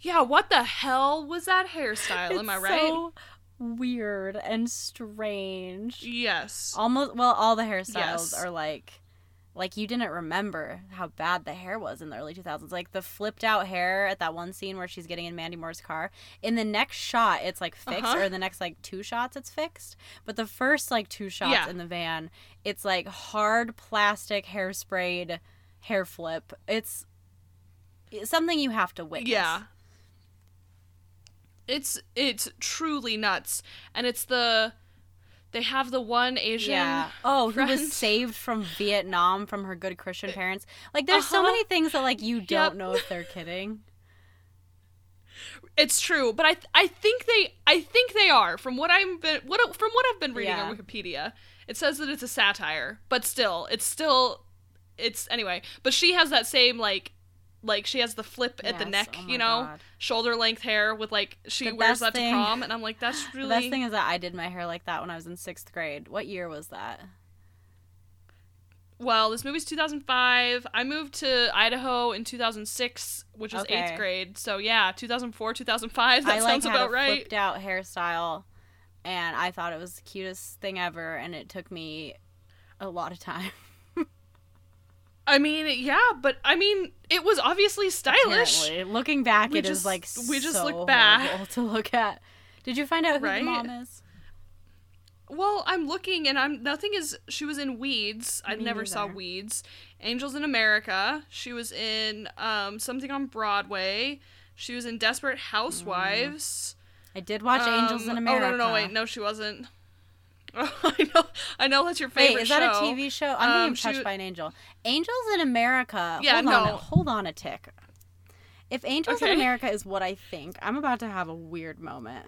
Yeah, what the hell was that hairstyle? Am I right?
So weird and strange.
Yes.
Almost well, all the hairstyles
Yes.
are like like you didn't remember how bad the hair was in the early 2000s. Like the flipped out hair at that one scene where she's getting in Mandy Moore's car. In the next shot, it's like fixed,
Uh-huh.
or in the next like two shots, it's fixed. But the first like two shots
Yeah.
in the van, it's like hard plastic hairsprayed hair flip. It's it's something you have to witness.
Yeah. It's it's truly nuts. And it's the they have the one Asian
Yeah. Oh, who was saved from Vietnam from her good Christian parents. Like, there's so
Uh-huh.
many things that like you don't
Yep.
know if they're kidding.
It's true, but I th- I think they I think they are from what I'm been what from what I've been reading
Yeah.
on Wikipedia. It says that it's a satire, but still, it's still it's anyway. But she has that same like like she has the flip at the neck,
oh
you know,
God.
shoulder length hair with like she
The
wears that
thing-
to prom, and I'm like that's really
The best thing is that I did my hair like that when I was in sixth grade. What year was that?
Well, this movie's 2005. I moved to Idaho in 2006, which was
Okay.
eighth grade. So yeah, 2004, 2005. That
I like
sounds about
a
right.
flipped out hairstyle, and I thought it was the cutest thing ever. And it took me a lot of time.
I mean, yeah, but I mean, it was obviously stylish.
Apparently. Looking back,
We
it is
just-
like
we just
so
look back.
to look at. Did you find out who
Right?
the mom is?
Well, I'm looking, and I'm nothing is. She was in Weeds. I never saw. Weeds. Angels in America. She was in um something on Broadway. She was in Desperate Housewives.
I did watch Angels in
Um,
America.
Oh no, no, no, wait, no, she wasn't. I know, I know that's your favorite
Wait, is that
show.
a TV show? I'm
Um, she
Touched
w-
by an Angel. Angels in America.
Yeah,
hold on,
no.
a, hold on a tick. If Angels in America is what I think, I'm about to have a weird moment.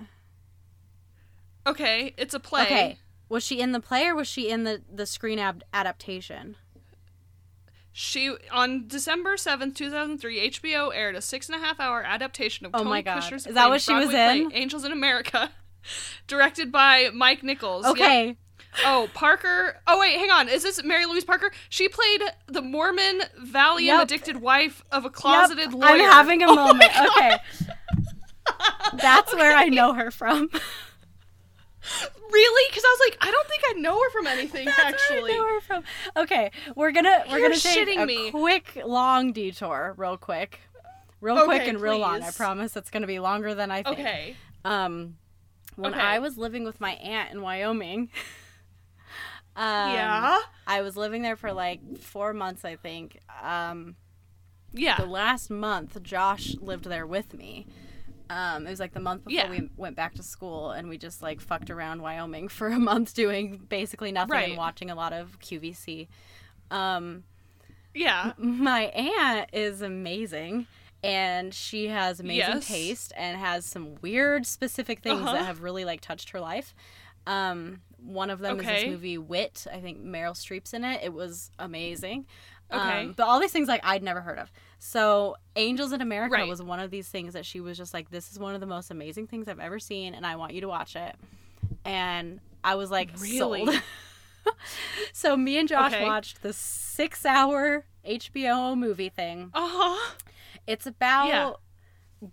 Okay, it's a play.
Okay, was she in the play or was she in the the screen ab- adaptation?
She on December seventh, two thousand three, HBO aired a six and a half hour adaptation of
Oh
Tony
my God.
Kushner's
Is that what she was in?
play, Angels in America, directed by Mike Nichols. Yep.
Okay,
Oh, Parker. Oh wait, hang on. Is this Mary Louise Parker? She played the Mormon Valium
Yep.
addicted wife of a closeted
Yep,
lawyer.
I'm having a
Oh
moment. Okay, that's where I know her from.
Really? Because I was like, I don't think I know her from anything.
That's
actually.
where I know her from. Okay, we're gonna we're
You're
gonna take a
me.
quick long detour, real quick, real quick
Okay,
and real long. I promise it's gonna be longer than I think.
Okay.
Um, when
Okay.
I was living with my aunt in Wyoming, um,
yeah.
I was living there for like four months, I think. Um,
Yeah.
the last month, Josh lived there with me. Um, it was like the month before
Yeah.
we went back to school, and we just like fucked around Wyoming for a month, doing basically nothing
Right.
and watching a lot of QVC. Um,
Yeah.
my aunt is amazing and she has amazing
Yes.
taste and has some weird specific things
Uh-huh.
that have really like touched her life um one of them is this movie wit i think meryl streep's in it it was amazing
Okay.
um, but all these things like i'd never heard of so angels in america
Right.
was one of these things that she was just like this is one of the most amazing things i've ever seen and i want you to watch it and i was like
Really?
so me and josh
Okay.
watched the six hour hbo movie thing
Uh huh.
It's about
Yeah.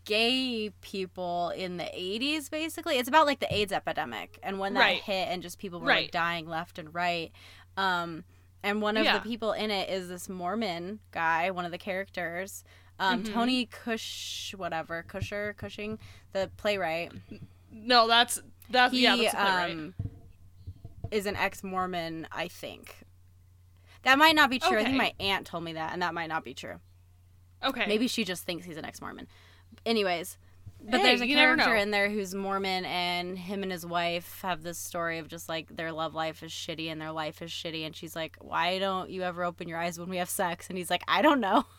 gay people in the 80s basically it's about like the aids epidemic and when that
Right.
hit and just people were
Right.
like dying left and right um and one of
Yeah.
the people in it is this mormon guy one of the characters um
Mhm.
tony cush whatever cusher cushing the playwright
No, that's that's
He
yeah, that's the point, right.
um, is an ex Mormon, I think. That might not be true. I think my aunt told me that, and that might not be true.
Okay.
Maybe she just thinks he's an ex Mormon. Anyways, but
Hey,
there's a character in there who's Mormon, and him and his wife have this story of just like their love life is shitty and their life is shitty. And she's like, Why don't you ever open your eyes when we have sex? And he's like, I don't know.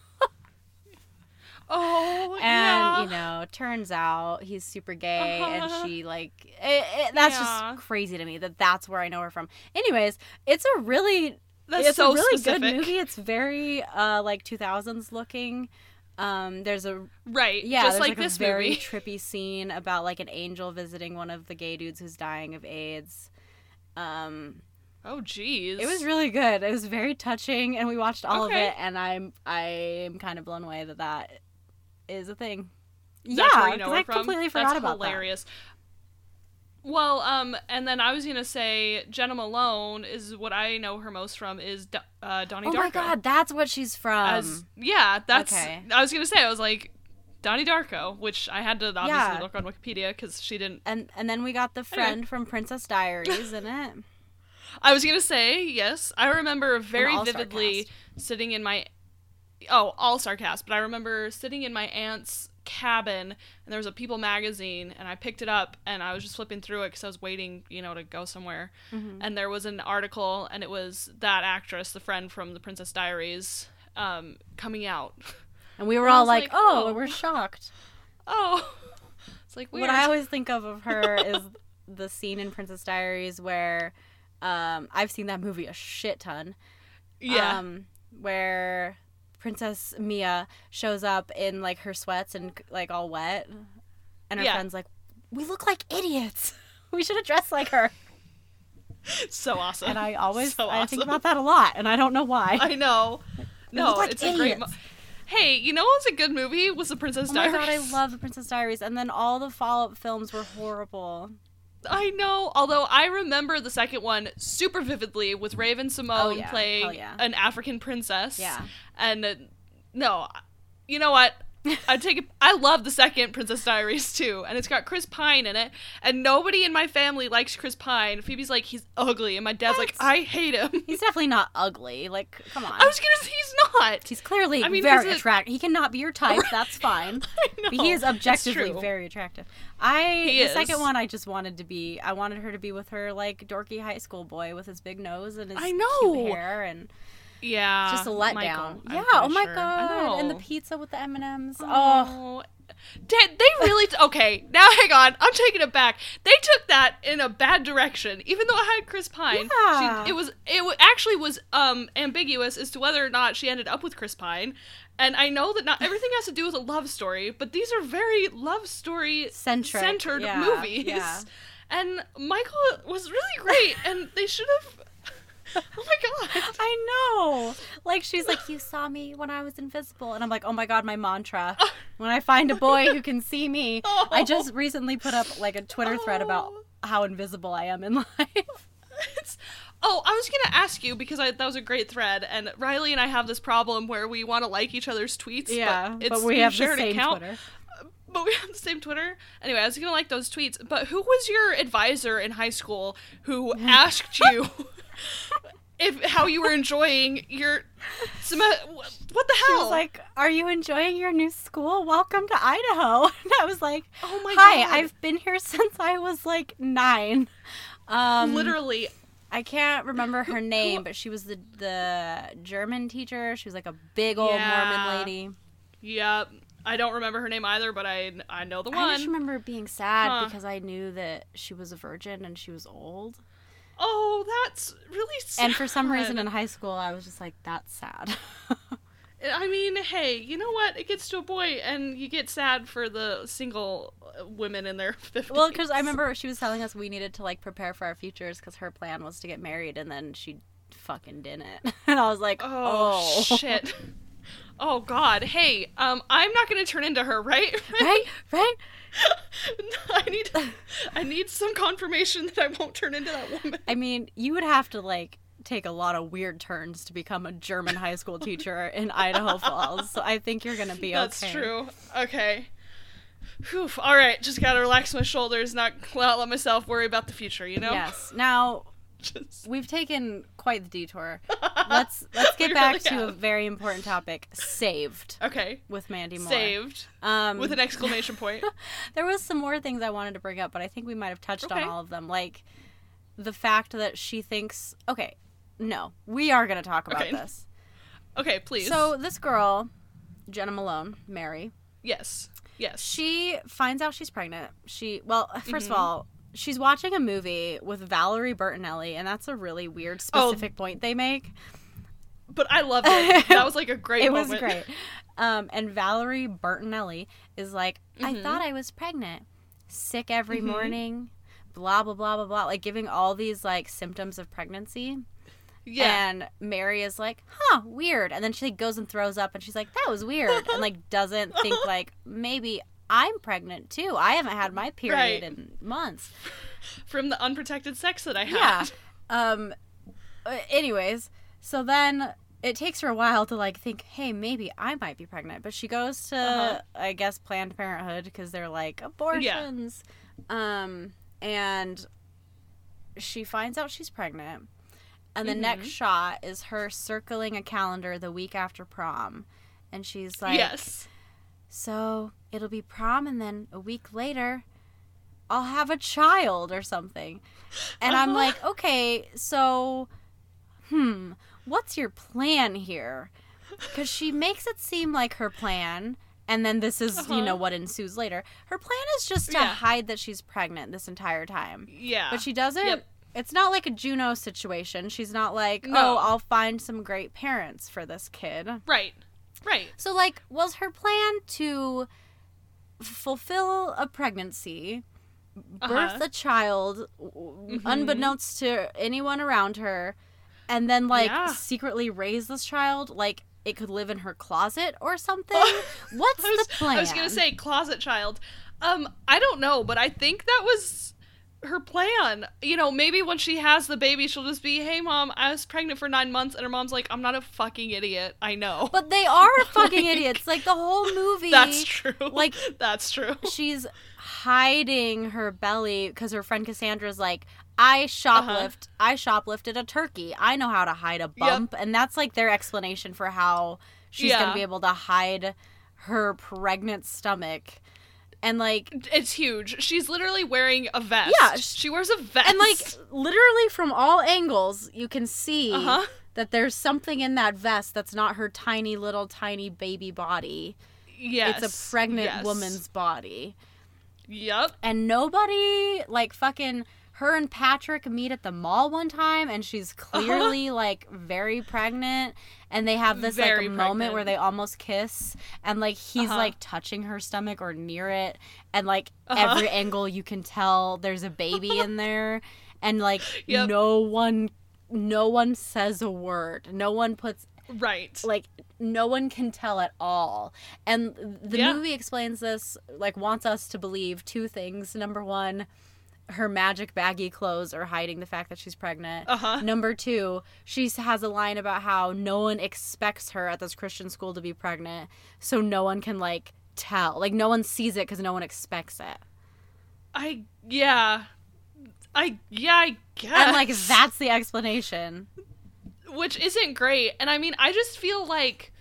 Oh,
And,
yeah.
you know, turns out he's super gay,
Uh-huh.
and she, like, it, it, that's
Yeah.
just crazy to me that that's where I know her from. Anyways, it's a really
that's
it's
so
a really
specific.
good movie. It's very uh like 2000s looking. Um, there's a
Right.
yeah,
Just like,
like,
this
a very
movie.
trippy scene about like an angel visiting one of the gay dudes who's dying of AIDS. Um,
Oh, jeez.
it was really good. It was very touching, and we watched all
Okay.
of it. And I'm I'm kind of blown away that that is a thing.
That's
yeah,
you know
I
from?
completely forgot
That's
about
hilarious. Well, um, and then I was gonna say Jena Malone is what I know her most from is Do- uh, Donnie.
Oh
Darko.
my god, that's what she's from.
As yeah, that's.
okay.
I was gonna say I was like Donnie Darko, which I had to obviously
Yeah.
look on Wikipedia because she didn't.
and and then we got the
Anyway.
friend from Princess Diaries in it.
I was gonna say yes. I remember very vividly
cast.
sitting in my oh all star cast, but I remember sitting in my aunt's cabin and there was a People magazine and I picked it up and I was just flipping through it because I was waiting, you know, to go somewhere.
Mhm.
And there was an article and it was that actress, the friend from the Princess Diaries, um, coming out.
And we were
And
all like,
like,
"Oh,
oh.
we're shocked."
Oh, it's like weird.
What I always think of of her is the scene in Princess Diaries where um, I've seen that movie a shit ton.
yeah.
Um, where Princess Mia shows up in like her sweats and like all wet, and her
Yeah.
friend's like, "We look like idiots. we should have dressed like her."
so awesome.
And I always
So awesome.
I think about that a lot, and I don't know why.
I know. No,
like
it's a great. Mo- hey, you know what's a good movie? Was the Princess
Oh my
Diaries.
god, I love the Princess Diaries, and then all the follow-up films were horrible.
I know. Although I remember the second one super vividly with Raven-Symoné
Oh, yeah.
playing
yeah.
an African princess.
Yeah.
And uh, no, you know what? I take it. I love the second Princess Diaries too, and it's got Chris Pine in it. And nobody in my family likes Chris Pine. Phoebe's like he's ugly, and my dad's like I hate him.
He's definitely not ugly. Like, come on.
I was gonna say he's not.
He's clearly
I mean,
very attractive. He cannot be your type. That's fine. But he is objectively very attractive. I
He
the
is.
second one I just wanted to be I wanted her to be with her like dorky high school boy with his big nose and his
I
cute
know.
hair and
Yeah,
just a letdown. Yeah, oh my
sure.
God. And the pizza with the M&Ms. Oh.
Oh. Did they really? T- okay, now hang on. I'm taking it back. They took that in a bad direction. Even though I had Chris Pine,
Yeah.
she, it was it wa- actually was um ambiguous as to whether or not she ended up with Chris Pine. And I know that not everything has to do with a love story, but these are very love story
Centric,
centered
yeah,
movies.
yeah.
And Michael was really great, and they should have. Oh my god!
I know. Like she's like, you saw me when I was invisible, and I'm like, oh my god, my mantra. When I find a boy who can see me, I just recently put up like a Twitter thread about
Oh.
how invisible I am in life.
It's, oh, I was gonna ask you because I, that was a great thread, and Riley and I have this problem where we want to like each other's tweets,
Yeah,
but, it's,
but we
we've
the same
account,
Twitter.
Uh, but we have the same Twitter. Anyway, I was gonna like those tweets, but who was your advisor in high school who asked you if how you were enjoying your sem- What the
She
hell?
was like, "Are you enjoying your new school? Welcome to Idaho." And I was like,
Oh my
"Hi,
God.
I've been here since I was like nine. Um,
literally.
I can't remember her name, but she was the the German teacher. She was like a big old
Yeah.
Mormon lady.
Yep. I don't remember her name either, but I I know the one.
I just remember being sad
Huh.
because I knew that she was a virgin and she was old.
Oh, that's really sad.
And for some reason in high school, I was just like, "That's sad."
I mean, hey, you know what? It gets to a point, and you get sad for the single uh, women in their fifties.
well, because I remember she was telling us we needed to like prepare for our futures because her plan was to get married, and then she fucking didn't. And I was like,
Oh,
"Oh,
shit. Oh God. Hey, um, I'm not gonna turn into her, right?
right, right."
I need, I need some confirmation that I won't turn into that woman.
I mean, you would have to like take a lot of weird turns to become a German high school teacher in Idaho Falls. So I think you're gonna be
That's
okay.
That's true. Okay. Whew, all right, just gotta relax my shoulders, not not let myself worry about the future. You know.
Yes. Now
Just-
we've taken quite the detour. Let's let's get back
really
to a very important topic. Saved
Okay.
with Mandy Moore.
Saved
Um,
with an exclamation point.
there was some more things I wanted to bring up, but I think we might have touched on all of them. Like the fact that she thinks. Okay, no, we are going to talk about
Okay.
this.
Okay, please.
So this girl, Jena Malone, Mary,
yes, yes.
she finds out she's pregnant. She well, 1st
Mhm.
of all, she's watching a movie with Valerie Bertinelli, and that's a really weird
Oh.
specific point they make.
But I loved it. That was like a great.
it was great. Um, and Valerie Bertinelli is like, I
Mhm.
thought I was pregnant, sick every
Mhm.
morning, blah blah blah blah blah, like giving all these like symptoms of pregnancy.
Yeah.
And Mary is like, huh, weird. And then she goes and throws up, and she's like, that was weird, and like doesn't think like maybe I'm pregnant too. I haven't had my period
Right.
in months.
From the unprotected sex that I had.
Yeah. Um. uh, Anyways, so then it takes her a while to like think, hey, maybe I might be pregnant. But she goes to,
Uh-huh.
I guess, Planned Parenthood because they're like abortions. Um, and she finds out she's pregnant. And the next
Mhm.
shot is her circling a calendar the week after prom. And she's like,
yes.
So it'll be prom, and then a week later, I'll have a child or something. And I'm
Uh-huh.
like, okay, so, hmm, what's your plan here? Because she makes it seem like her plan, and then this is, you
Uh-huh.
know, what ensues later. Her plan is just to
Yeah.
hide that she's pregnant this entire time.
Yeah.
But she doesn't.
Yep.
It's not like a Juno situation. She's not like,
No.
oh, I'll find some great parents for this kid.
Right. Right.
So, like, was her plan to fulfill a pregnancy, birth
Uh-huh.
a child, w
Mhm.
unbeknownst to anyone around her, and then, like,
Yeah.
secretly raise this child? Like, it could live in her closet or something? What's
was,
the plan?
I was gonna say closet child. Um, I don't know, but I think that was her plan. You know, maybe when she has the baby, she'll just be, "Hey, mom, I was pregnant for nine months," and her mom's like, "I'm not a fucking idiot. I know."
But they are fucking
Like-
idiots. Like, the whole movie.
That's true.
like-
that's true.
she's hiding her belly because her friend Cassandra's like, I shoplift, uh-huh. I shoplifted a turkey. I know how to hide a bump, and that's like their explanation for how she's
Yeah.
gonna be able to hide her pregnant stomach, and like,
It's huge. She's literally wearing a vest.
Yeah, sh-
she wears a vest.
and like literally from all angles, you can see
uh huh.
that there's something in that vest that's not her tiny little tiny baby body.
Yes,
It's a pregnant
yes.
woman's body.
Yep.
and nobody like fucking her and Patrick meet at the mall one time and she's clearly like very pregnant and they have this
Very
like moment where they almost kiss and like he's
Uh-huh.
like touching her stomach or near it and like
Uh-huh.
every angle you can tell there's a baby in there and like
Yep.
no one no one says a word no one puts
Right.
like no one can tell at all and the
Yeah.
movie explains this like wants us to believe two things number one her magic baggy clothes are hiding the fact that she's pregnant
Uh huh.
number two she has a line about how no one expects her at this christian school to be pregnant so no one can like tell like no one sees it because no one expects it
I yeah. I yeah. I guess.
and like that's the explanation
which isn't great. And I mean, I just feel like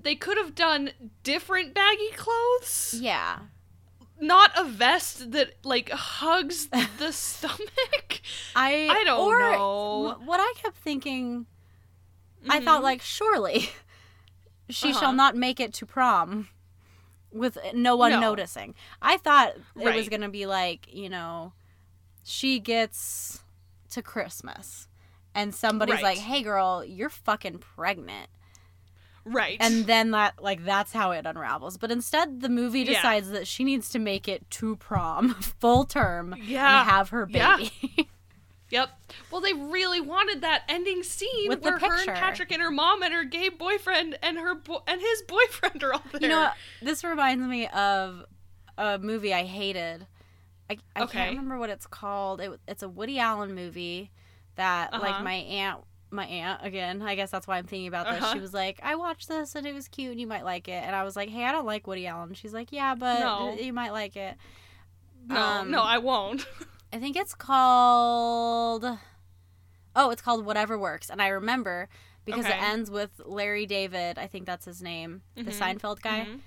they could have done different baggy clothes,
yeah
not a vest that like hugs the stomach.
i
I don't
or
know.
what i kept thinking I thought,
Mhm.
like, surely she
Uh-huh.
shall not make it to prom with no one
No.
noticing. I thought it was to be like, you know, she gets to Christmas and somebody's
Right.
like, hey, girl, you're fucking pregnant.
Right,
And then that, like, that's how it unravels. But instead, the movie
Yeah.
decides that she needs to make it to prom full term
Yeah.
and have her
Yeah.
baby.
Yep. Well, they really wanted that ending scene
With
where her and Patrick and her mom and her gay boyfriend and her bo- and his boyfriend are all there.
You know what? This reminds me of a movie I hated. I, I
Okay.
can't remember what it's called. It, it's a Woody Allen movie that
Uh-huh.
like my aunt my aunt again. I guess that's why I'm thinking about this.
Uh-huh.
She was like, "I watched this and it was cute and you might like it." And I was like, "Hey, I don't like Woody Allen." She's like, "Yeah, but
No.
you might like it."
No,
Um,
no, I won't.
I think it's called Oh, it's called Whatever Works. And I remember because
Okay.
it ends with Larry David, I think that's his name, the
Mhm.
Seinfeld guy.
Mhm.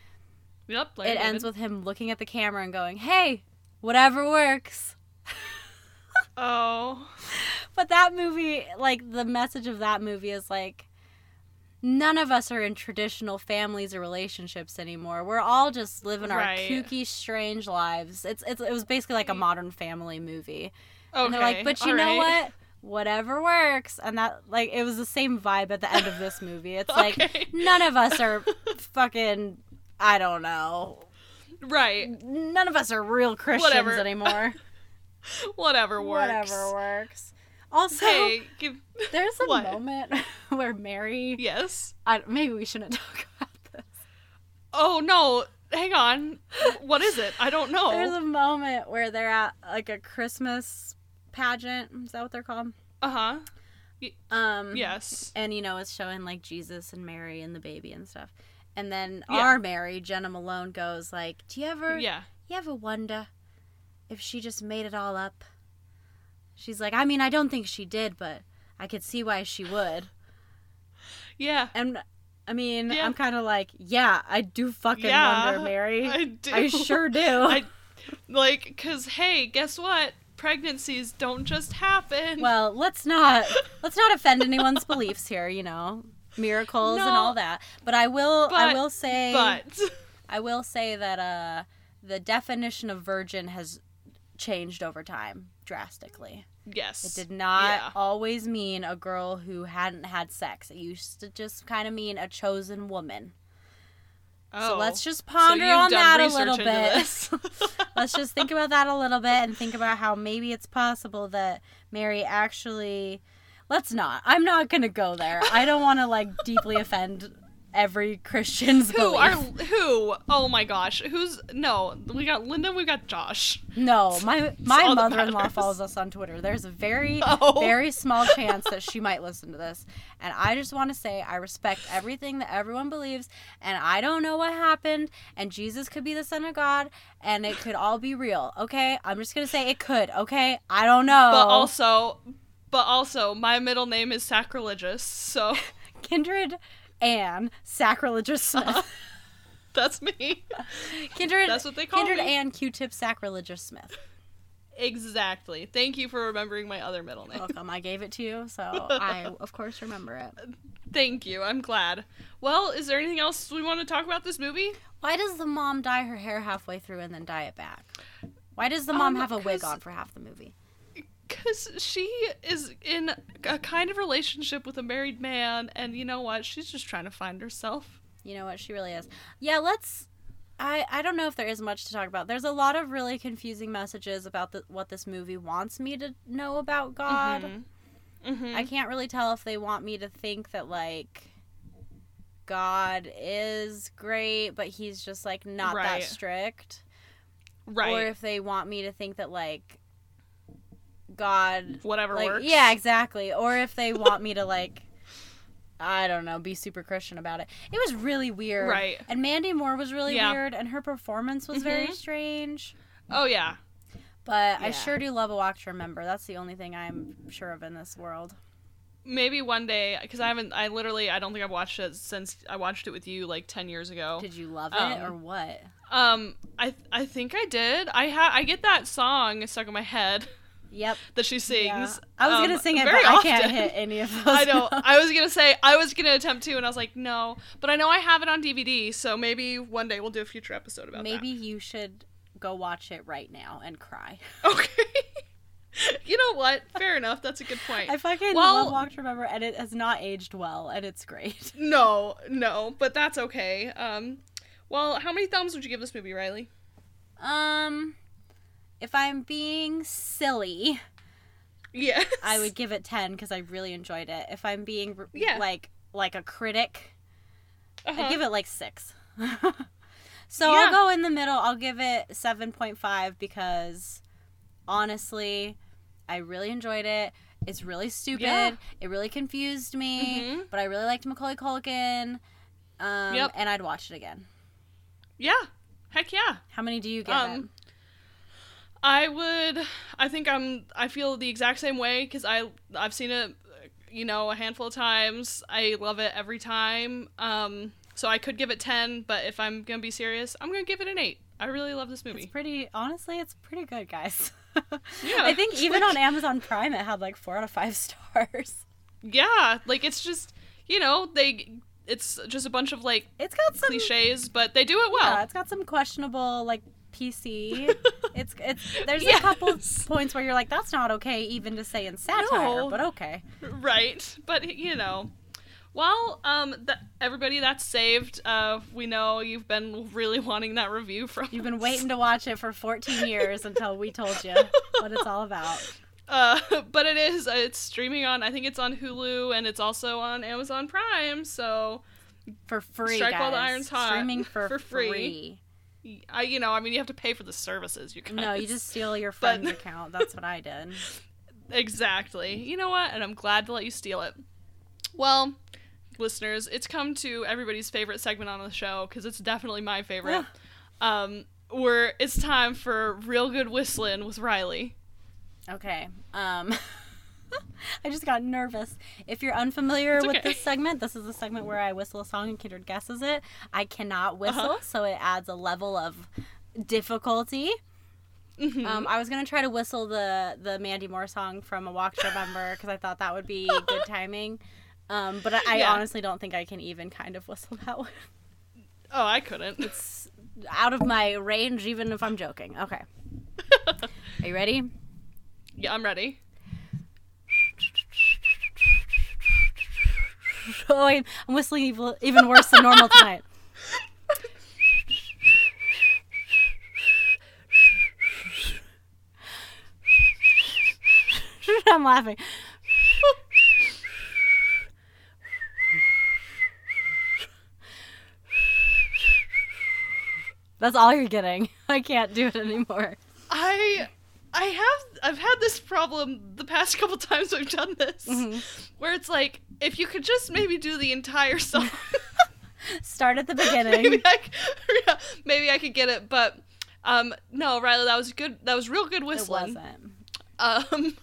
Yep.
It ends with him looking at the camera and going, "Hey, whatever works."
Oh.
But that movie, like the message of that movie is like none of us are in traditional families or relationships anymore. We're all just living our kooky, strange lives. It's, it's it was basically like a modern family movie.
Okay.
And they're like, but you
all
know
right.
what? Whatever works. And that like it was the same vibe at the end of this movie. It's like none of us are fucking I don't know.
Right.
None of us are real Christians
Whatever.
anymore.
Whatever works.
Whatever works. Also,
Hey, give.
there's a
What?
moment where Mary.
Yes.
I, maybe we shouldn't talk about this.
Oh no. Hang on. What is it? I don't know.
There's a moment where they're at like a Christmas pageant. Is that what they're called?
Uh huh.
Um,
Yes.
And you know, it's showing like Jesus and Mary and the baby and stuff. And then
Yeah.
our Mary, Jena Malone, goes like, "Do you ever,
Yeah.
you ever wonder if she just made it all up?" She's like, "I mean, I don't think she did, but I could see why she would."
Yeah.
And I mean,
Yeah.
I'm kind of like, "Yeah, I do fucking
Yeah,
wonder, Mary.
I do.
I sure do."
I like cuz hey, guess what? Pregnancies don't just happen.
well, let's not let's not offend anyone's beliefs here, you know. Miracles and all that. But I will I will say
but
I will say that uh the definition of virgin has changed over time drastically.
yes.
It did not
Yeah.
always mean a girl who hadn't had sex. It used to just kind of mean a chosen woman.
Oh.
So let's just ponder
you've
on that a little bit. let's just think about that a little bit and think about how maybe it's possible that Mary actually let's not. I'm not going to go there. I don't want to like deeply offend every Christian's
Who
belief.
are who? Oh my gosh. Who's no? We got Linda. We got Josh.
No, my my mother-in-law follows us on Twitter. There's a very
Oh.
very small chance that she might listen to this. And I just want to say I respect everything that everyone believes and I don't know what happened and Jesus could be the son of God and it could all be real. Okay? I'm just going to say it could, okay? I don't know.
But also, but also, my middle name is sacrilegious. So
Kindred and sacrilegious Smith.
that's me.
Kindred
That's what they call
Kindred
me.
and Q-tip sacrilegious Smith.
Exactly. Thank you for remembering my other middle name.
Welcome. I gave it to you, so I of course remember it.
Thank you. I'm glad. Well, is there anything else we want to talk about this movie?
Why does the mom dye her hair halfway through and then dye it back? Why does the mom
Um,
have a wig on for half the movie?
Because she is in a kind of relationship with a married man, and you know what? She's just trying to find herself.
You know what? She really is. Yeah, let's. I, I don't know if there is much to talk about. There's a lot of really confusing messages about the, what this movie wants me to know about God.
Mm-hmm.
I can't really tell if they want me to think that, like, God is great, but he's just, like, not
Right.
that strict.
right.
Or if they want me to think that, like, God
Whatever
like
works.
yeah exactly or if they want me to like i don't know be super christian about it it was really weird
Right.
and mandy moore was really
Yeah.
weird and her performance was very
Mhm.
strange
Oh yeah.
but i sure do love a walk to remember that's the only thing i'm sure of in this world
Maybe one day, because I haven't. I literally, I don't think I've watched it since I watched it with you like ten years ago.
did you love it
Um,
or what
Um, I I think I did. I ha I get that song stuck in my head
yep
that she
yeah.
sings.
i was
um,
gonna sing it but i
often.
can't hit any of those
I know.
notes.
I was gonna say I was gonna attempt to, and I was like, no. But I know I have it on DVD, so maybe one day we'll do a future episode about that.
maybe you should go watch it right now and cry.
Okay. you know what? Fair enough. That's a good point.
i fucking
Well-
love walk to remember and it has not aged well and it's great
No, no, but that's okay. Um, well, how many thumbs would you give this movie, Riley?
Um, if I'm being silly,
Yes.
I would give it 10 because I really enjoyed it. If I'm being r-
Yeah.
like like a critic,
Uh-huh.
I'd give it like 6. so
Yeah.
I'll go in the middle. I'll give it 7.5 because honestly, I really enjoyed it. It's really stupid.
Yeah.
It really confused me,
Mhm.
but I really liked Macaulay Culkin. Um,
Yep.
and I'd watch it again.
Yeah. Heck yeah.
How many do you give
Um? I would. I think I'm. I feel the exact same way because I I've seen it, you know, a handful of times. I love it every time. Um, so I could give it ten, but if I'm gonna be serious, I'm gonna give it an eight. I really love this movie.
It's pretty. Honestly, it's pretty good, guys.
Yeah,
I think even
like-
on Amazon Prime, it had like four out of five stars.
Yeah, like it's just you know they. It's just a bunch of like
It's got some.
cliches, but they do it well.
Yeah, it's got some questionable like PC. it's it's. There's a couple points where you're like, that's not okay, even to say in satire,
No.
but okay.
right, but you know. Well, um, th- everybody that's saved. Uh, we know you've been really wanting that review from.
You've been waiting to watch it for 14 years until we told you what it's all about.
Uh, but it is. Uh, it's streaming on. I think it's on Hulu and it's also on Amazon Prime. So,
For free,
Strike
guys.
while the iron's hot.
Streaming for,
For free.
free.
I, you know, I mean, you have to pay for the services. You guys.
No, you just steal your
But-
friend's account. That's what I did.
exactly. You know what? And I'm glad to let you steal it. Well, listeners, it's come to everybody's favorite segment on the show because it's definitely my favorite. um, where it's time for real good whistling with Riley.
Okay. Um I just got nervous. If you're unfamiliar
It's
with this segment, this is a segment where I whistle a song and Kindred guesses it. I cannot whistle,
Uh-huh.
so it adds a level of difficulty.
Mhm.
Um, I was gonna try to whistle the the Mandy Moore song from A Walk to Remember because I thought that would be good timing. Um, but I, I
Yeah.
honestly don't think I can even kind of whistle that one.
oh, I couldn't.
It's out of my range, even if I'm joking. Okay, are you ready?
yeah, I'm ready.
Oh, I'm whistling even, even worse than normal tonight. I'm laughing. That's all you're getting. I can't do it anymore.
I I have I've had this problem the past couple times I've done this
Mm-hmm.
where it's like if you could just maybe do the entire song
Start at the
maybe
beginning.
Yeah, maybe I could get it but um no Riley that was good that was real good
It
whistling
wasn't.
um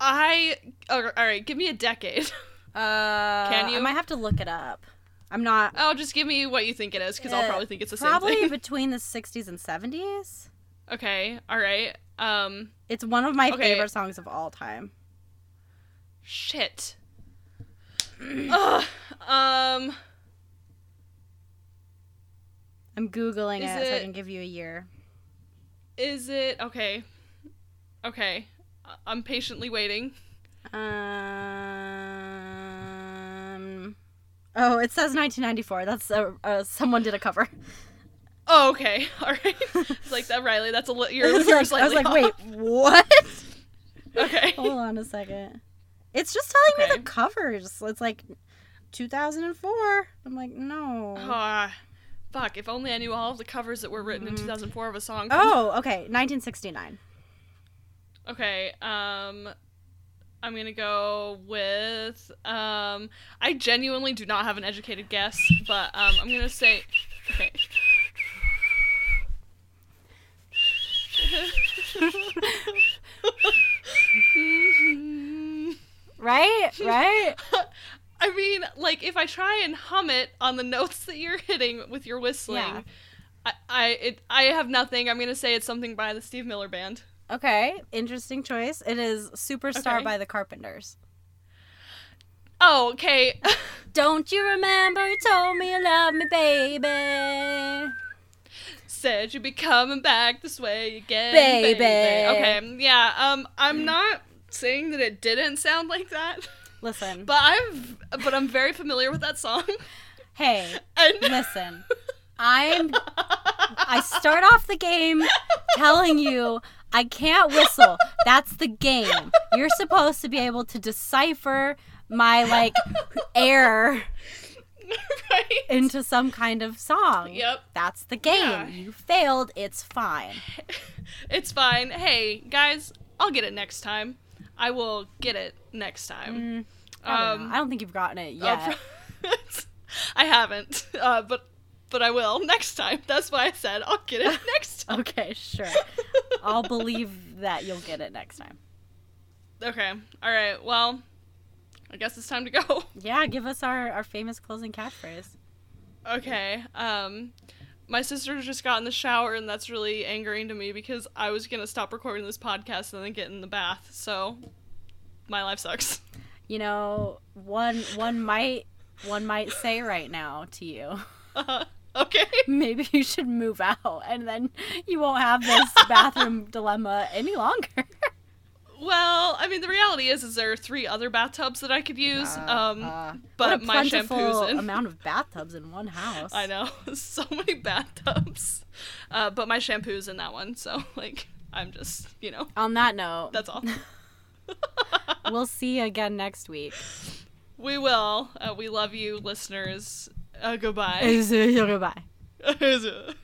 I all right give me a decade
Uh,
Can you?
I might have to look it up. I'm not.
oh just give me what you think it is because I'll
Uh,
probably think it's the same
Probably
thing
between the 60s and 70s.
okay all right um
It's one of my
Okay.
favorite songs of all time.
shit Ugh, um
I'm googling
Is
it, so I can give you a year.
Is it okay? Okay, I'm patiently waiting.
Um. Oh, it says 1994. That's uh, uh, someone did a cover.
Oh, okay, all right. It's like that, Riley. That's a li-
was
you're
like, I was like, wait, what?
Okay.
Hold on a second. It's just telling me the covers. It's like 2004. I'm like, no.
Ah, fuck! If only I knew all of the covers that were written in
Mhm.
2004 of a song.
Oh, okay, 1969.
Okay. Um, I'm gonna go with um. I genuinely do not have an educated guess, but um, I'm gonna say. Okay.
Right, right.
I mean, like if I try and hum it on the notes that you're hitting with your whistling,
Yeah.
I I it I have nothing. I'm gonna say it's something by the Steve Miller Band.
Okay, interesting choice. It is Superstar
Okay.
by the Carpenters.
Oh, okay.
Don't you remember you told me you love me, baby?
Said you'd be coming back this way again,
Baby.
Okay, yeah. Um, I'm not saying that it didn't sound like that,
Listen.
but I'm but I'm very familiar with that song.
hey,
And
listen. I'm I start off the game telling you I can't whistle. That's the game. You're supposed to be able to decipher my like air
right.
into some kind of song.
Yep.
That's the game.
Yeah.
You failed. It's fine.
It's fine. Hey, guys, I'll get it next time. I will get it next time.
Mm, I, don't
Um.
I don't think you've gotten it
Uh,
yet.
I haven't, uh, but but I will next time. That's why I said I'll get it next time.
okay, sure. I'll believe that you'll get it next time.
Okay. All right. Well, I guess it's time to go.
Yeah, give us our, our famous closing catchphrase.
Okay. Um, my sister just got in the shower, and that's really angering to me because I was gonna stop recording this podcast and then get in the bath. So, my life sucks.
You know, one one might one might say right now to you,
okay.
maybe you should move out, and then you won't have this bathroom dilemma any longer.
Well, I mean, the reality is, is there are three other bathtubs that I could use. um,
Uh,
but my shampoo's in.
amount of bathtubs in one house.
I know, so many bathtubs. Uh, but my shampoo's in that one, so like, I'm just, you know,
On that note,
that's all.
we'll see you again next week.
we will. Uh, we love you, listeners. Uh, goodbye.
Goodbye.
Goodbye.